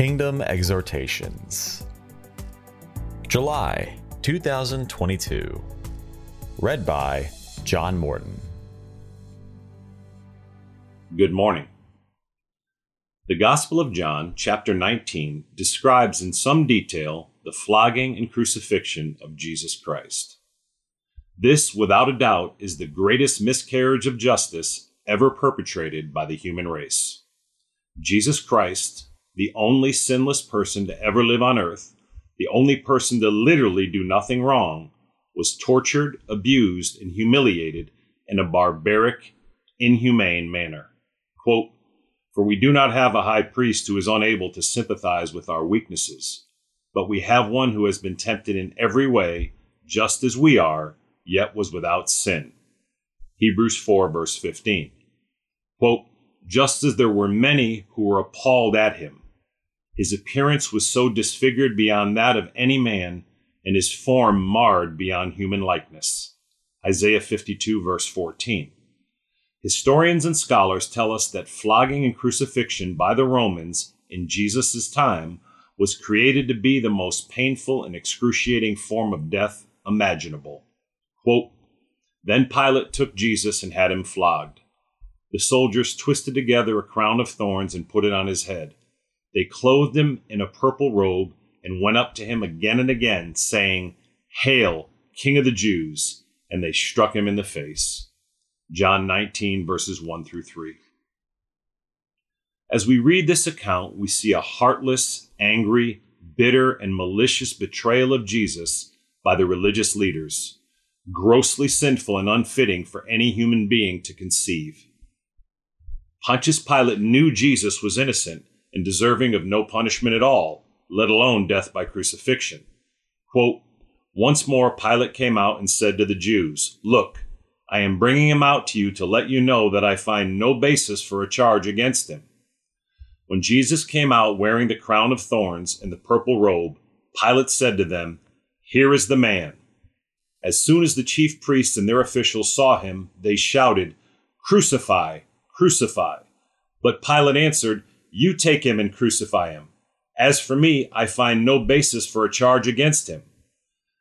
Kingdom Exhortations. July 2022. Read by John Morton. Good morning. The Gospel of John, chapter 19, describes in some detail the flogging and crucifixion of Jesus Christ. This, without a doubt, is the greatest miscarriage of justice ever perpetrated by the human race. Jesus Christ, the only sinless person to ever live on earth, the only person to literally do nothing wrong, was tortured, abused, and humiliated in a barbaric, inhumane manner. Quote, For we do not have a high priest who is unable to sympathize with our weaknesses, but we have one who has been tempted in every way, just as we are, yet was without sin. Hebrews 4, verse 15. Quote, Just as there were many who were appalled at him, his appearance was so disfigured beyond that of any man, and his form marred beyond human likeness. Isaiah 52, verse 14. Historians and scholars tell us that flogging and crucifixion by the Romans in Jesus' time was created to be the most painful and excruciating form of death imaginable. Quote, then Pilate took Jesus and had him flogged. The soldiers twisted together a crown of thorns and put it on his head. They clothed him in a purple robe and went up to him again and again, saying, Hail, King of the Jews! And they struck him in the face. John 19, verses 1 through 3. As we read this account, we see a heartless, angry, bitter, and malicious betrayal of Jesus by the religious leaders, grossly sinful and unfitting for any human being to conceive. Pontius Pilate knew Jesus was innocent and deserving of no punishment at all, let alone death by crucifixion. Quote, Once more Pilate came out and said to the Jews, Look, I am bringing him out to you to let you know that I find no basis for a charge against him. When Jesus came out wearing the crown of thorns and the purple robe, Pilate said to them, Here is the man. As soon as the chief priests and their officials saw him, they shouted, Crucify! Crucify! But Pilate answered, you take him and crucify him. As for me, I find no basis for a charge against him.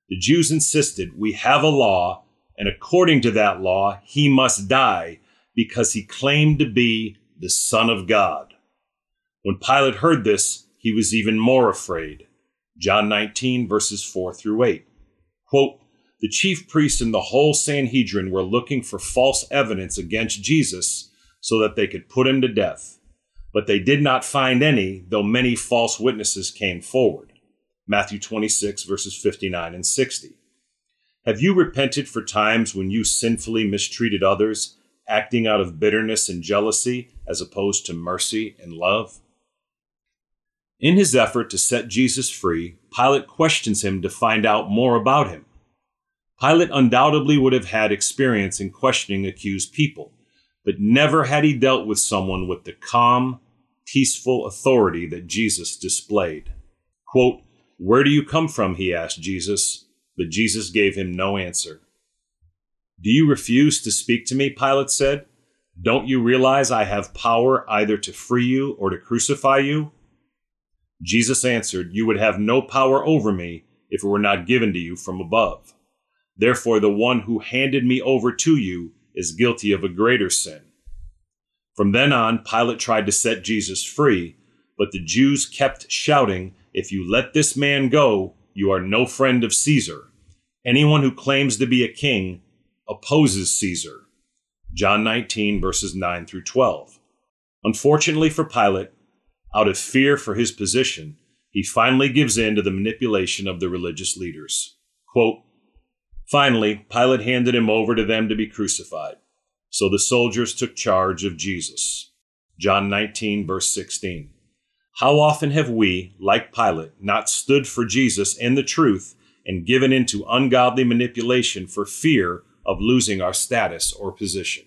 The Jews insisted, We have a law, and according to that law, he must die because he claimed to be the Son of God. When Pilate heard this, he was even more afraid. John 19, verses 4 through 8. Quote, the chief priests and the whole Sanhedrin were looking for false evidence against Jesus so that they could put him to death but they did not find any, though many false witnesses came forward. Matthew 26, verses 59 and 60. Have you repented for times when you sinfully mistreated others, acting out of bitterness and jealousy as opposed to mercy and love? In his effort to set Jesus free, Pilate questions him to find out more about him. Pilate undoubtedly would have had experience in questioning accused people but never had he dealt with someone with the calm, peaceful authority that Jesus displayed. Quote, Where do you come from? he asked Jesus, but Jesus gave him no answer. Do you refuse to speak to me? Pilate said. Don't you realize I have power either to free you or to crucify you? Jesus answered, You would have no power over me if it were not given to you from above. Therefore, the one who handed me over to you is guilty of a greater sin. From then on, Pilate tried to set Jesus free, but the Jews kept shouting, If you let this man go, you are no friend of Caesar. Anyone who claims to be a king opposes Caesar. John 19, verses 9 through 12. Unfortunately for Pilate, out of fear for his position, he finally gives in to the manipulation of the religious leaders. Quote, Finally, Pilate handed him over to them to be crucified. So the soldiers took charge of Jesus. John 19, verse 16. How often have we, like Pilate, not stood for Jesus and the truth and given into ungodly manipulation for fear of losing our status or position?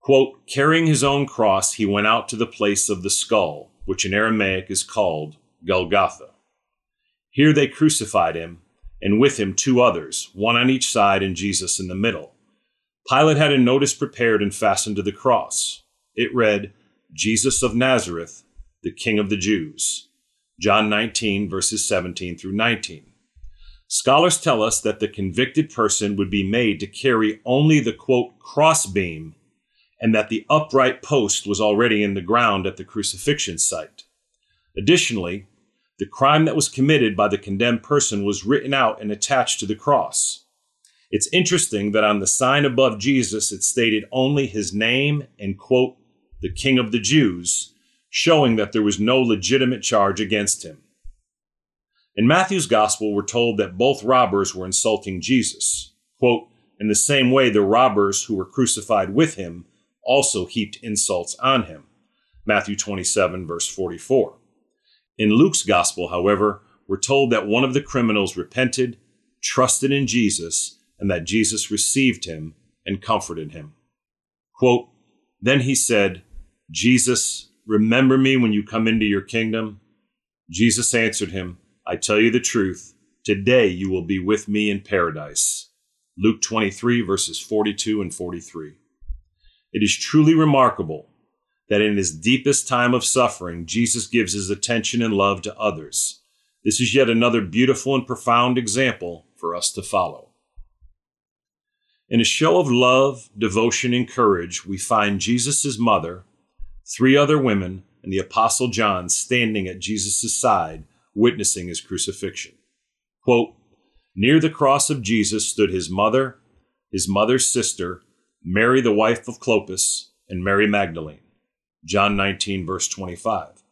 Quote, carrying his own cross, he went out to the place of the skull, which in Aramaic is called Golgotha. Here they crucified him and with him two others, one on each side and Jesus in the middle. Pilate had a notice prepared and fastened to the cross. It read, Jesus of Nazareth, the King of the Jews. John 19, verses 17 through 19. Scholars tell us that the convicted person would be made to carry only the quote crossbeam and that the upright post was already in the ground at the crucifixion site. Additionally, the crime that was committed by the condemned person was written out and attached to the cross. It's interesting that on the sign above Jesus it stated only his name and, quote, the King of the Jews, showing that there was no legitimate charge against him. In Matthew's Gospel, we're told that both robbers were insulting Jesus. Quote, in the same way, the robbers who were crucified with him also heaped insults on him. Matthew 27, verse 44. In Luke's gospel, however, we're told that one of the criminals repented, trusted in Jesus, and that Jesus received him and comforted him. Quote, then he said, Jesus, remember me when you come into your kingdom. Jesus answered him, I tell you the truth, today you will be with me in paradise. Luke 23, verses 42 and 43. It is truly remarkable that in his deepest time of suffering, Jesus gives his attention and love to others. This is yet another beautiful and profound example for us to follow. In a show of love, devotion, and courage, we find Jesus' mother, three other women, and the Apostle John standing at Jesus' side, witnessing his crucifixion. Quote, Near the cross of Jesus stood his mother, his mother's sister, Mary, the wife of Clopas, and Mary Magdalene. John 19, verse 25.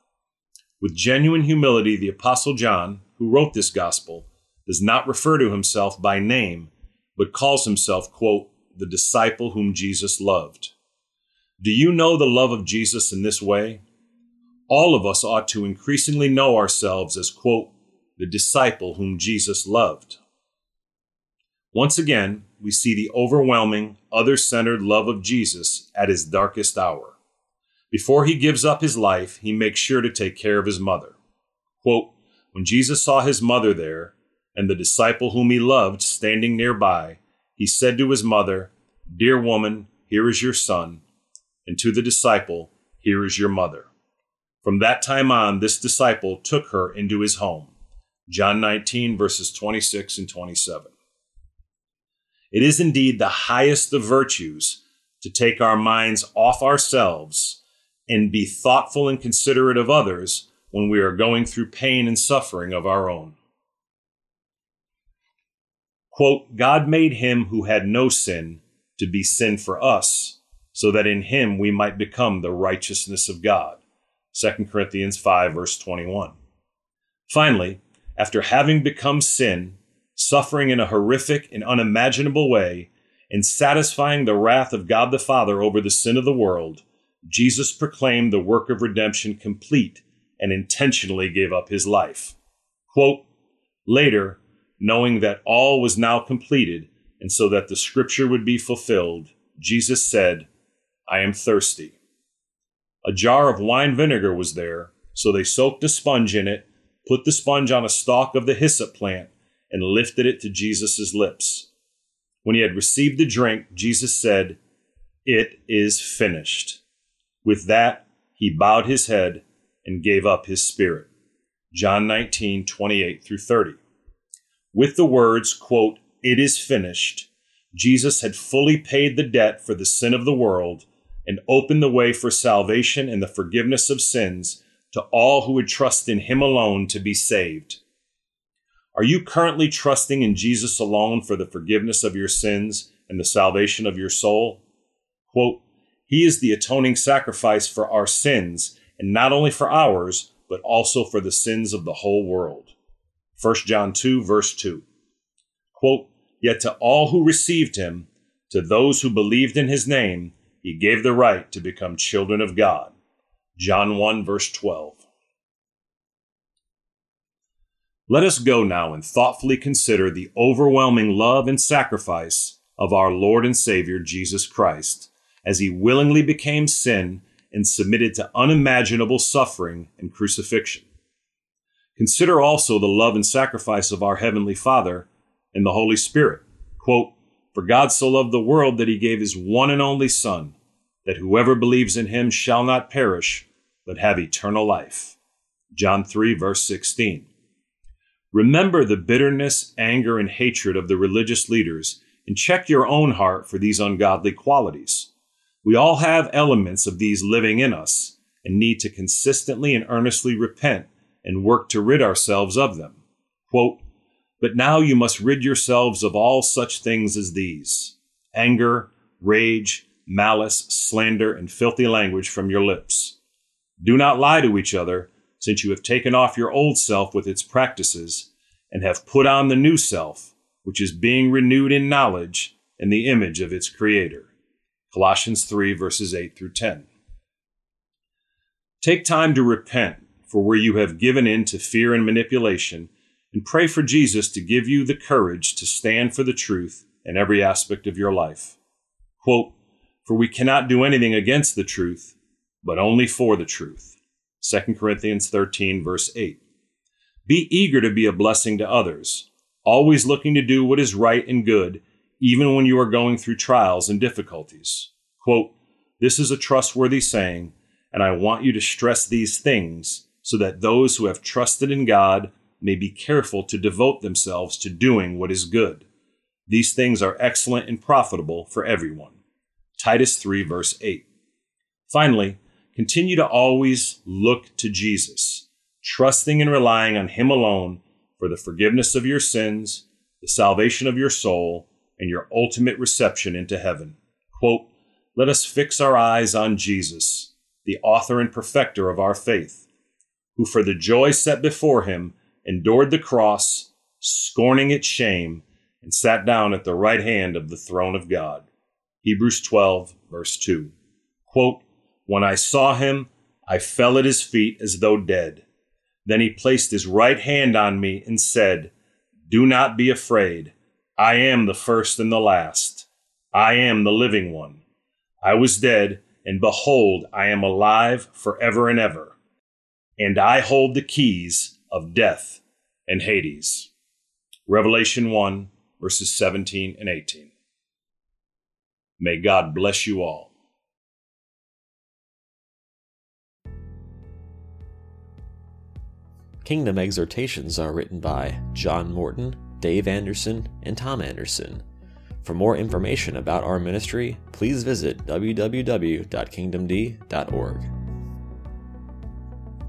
With genuine humility, the Apostle John, who wrote this gospel, does not refer to himself by name, but calls himself, quote, the disciple whom Jesus loved. Do you know the love of Jesus in this way? All of us ought to increasingly know ourselves as, quote, the disciple whom Jesus loved. Once again, we see the overwhelming, other centered love of Jesus at his darkest hour. Before he gives up his life, he makes sure to take care of his mother. Quote, when Jesus saw his mother there, and the disciple whom he loved standing nearby, he said to his mother, Dear woman, here is your son, and to the disciple, Here is your mother. From that time on, this disciple took her into his home. John 19, verses 26 and 27. It is indeed the highest of virtues to take our minds off ourselves and be thoughtful and considerate of others when we are going through pain and suffering of our own. Quote, God made him who had no sin to be sin for us, so that in him we might become the righteousness of God. 2 Corinthians 5, verse 21. Finally, after having become sin, suffering in a horrific and unimaginable way, and satisfying the wrath of God the Father over the sin of the world, Jesus proclaimed the work of redemption complete and intentionally gave up his life. Quote, Later, knowing that all was now completed, and so that the scripture would be fulfilled, Jesus said, I am thirsty. A jar of wine vinegar was there, so they soaked a sponge in it, put the sponge on a stalk of the hyssop plant, and lifted it to Jesus' lips. When he had received the drink, Jesus said, It is finished. With that, he bowed his head and gave up his spirit. John 19, 28 through 30. With the words, quote, It is finished, Jesus had fully paid the debt for the sin of the world and opened the way for salvation and the forgiveness of sins to all who would trust in him alone to be saved. Are you currently trusting in Jesus alone for the forgiveness of your sins and the salvation of your soul? Quote, He is the atoning sacrifice for our sins, and not only for ours, but also for the sins of the whole world. 1 John 2, verse 2. Quote, Yet to all who received him, to those who believed in his name, he gave the right to become children of God. John 1, verse 12. Let us go now and thoughtfully consider the overwhelming love and sacrifice of our Lord and Savior Jesus Christ as he willingly became sin and submitted to unimaginable suffering and crucifixion. Consider also the love and sacrifice of our Heavenly Father and the Holy Spirit. Quote, For God so loved the world that he gave his one and only Son, that whoever believes in him shall not perish, but have eternal life. John 3, verse 16. Remember the bitterness, anger, and hatred of the religious leaders and check your own heart for these ungodly qualities. We all have elements of these living in us and need to consistently and earnestly repent and work to rid ourselves of them. Quote, but now you must rid yourselves of all such things as these anger, rage, malice, slander, and filthy language from your lips. Do not lie to each other, since you have taken off your old self with its practices, and have put on the new self, which is being renewed in knowledge in the image of its Creator. Colossians 3, verses 8 through 10. Take time to repent for where you have given in to fear and manipulation and pray for Jesus to give you the courage to stand for the truth in every aspect of your life. Quote, For we cannot do anything against the truth, but only for the truth. 2 Corinthians 13, verse 8. Be eager to be a blessing to others, always looking to do what is right and good, even when you are going through trials and difficulties. Quote, This is a trustworthy saying, and I want you to stress these things so that those who have trusted in God may be careful to devote themselves to doing what is good. These things are excellent and profitable for everyone. Titus 3, verse 8. Finally, continue to always look to Jesus, trusting and relying on Him alone for the forgiveness of your sins, the salvation of your soul, and your ultimate reception into heaven. Quote, Let us fix our eyes on Jesus, the author and perfecter of our faith, who for the joy set before him endured the cross, scorning its shame, and sat down at the right hand of the throne of God. Hebrews 12, verse 2. Quote, When I saw him, I fell at his feet as though dead. Then he placed his right hand on me and said, Do not be afraid. I am the first and the last. I am the living one. I was dead, and behold, I am alive forever and ever. And I hold the keys of death and Hades. Revelation 1, verses 17 and 18. May God bless you all. Kingdom exhortations are written by John Morton, Dave Anderson, and Tom Anderson. For more information about our ministry, please visit www.kingdomd.org.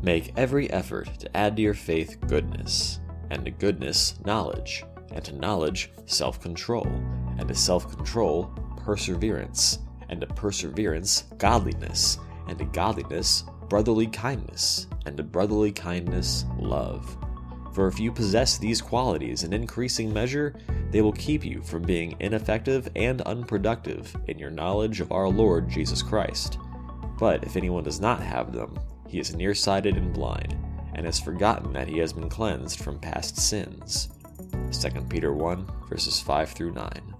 Make every effort to add to your faith goodness, and to goodness, knowledge, and to knowledge, self control, and to self control, perseverance, and to perseverance, godliness, and to godliness, brotherly kindness, and to brotherly kindness, love. For if you possess these qualities in increasing measure, they will keep you from being ineffective and unproductive in your knowledge of our Lord Jesus Christ. But if anyone does not have them, he is nearsighted and blind, and has forgotten that he has been cleansed from past sins. 2 Peter 1, verses 5 through 9.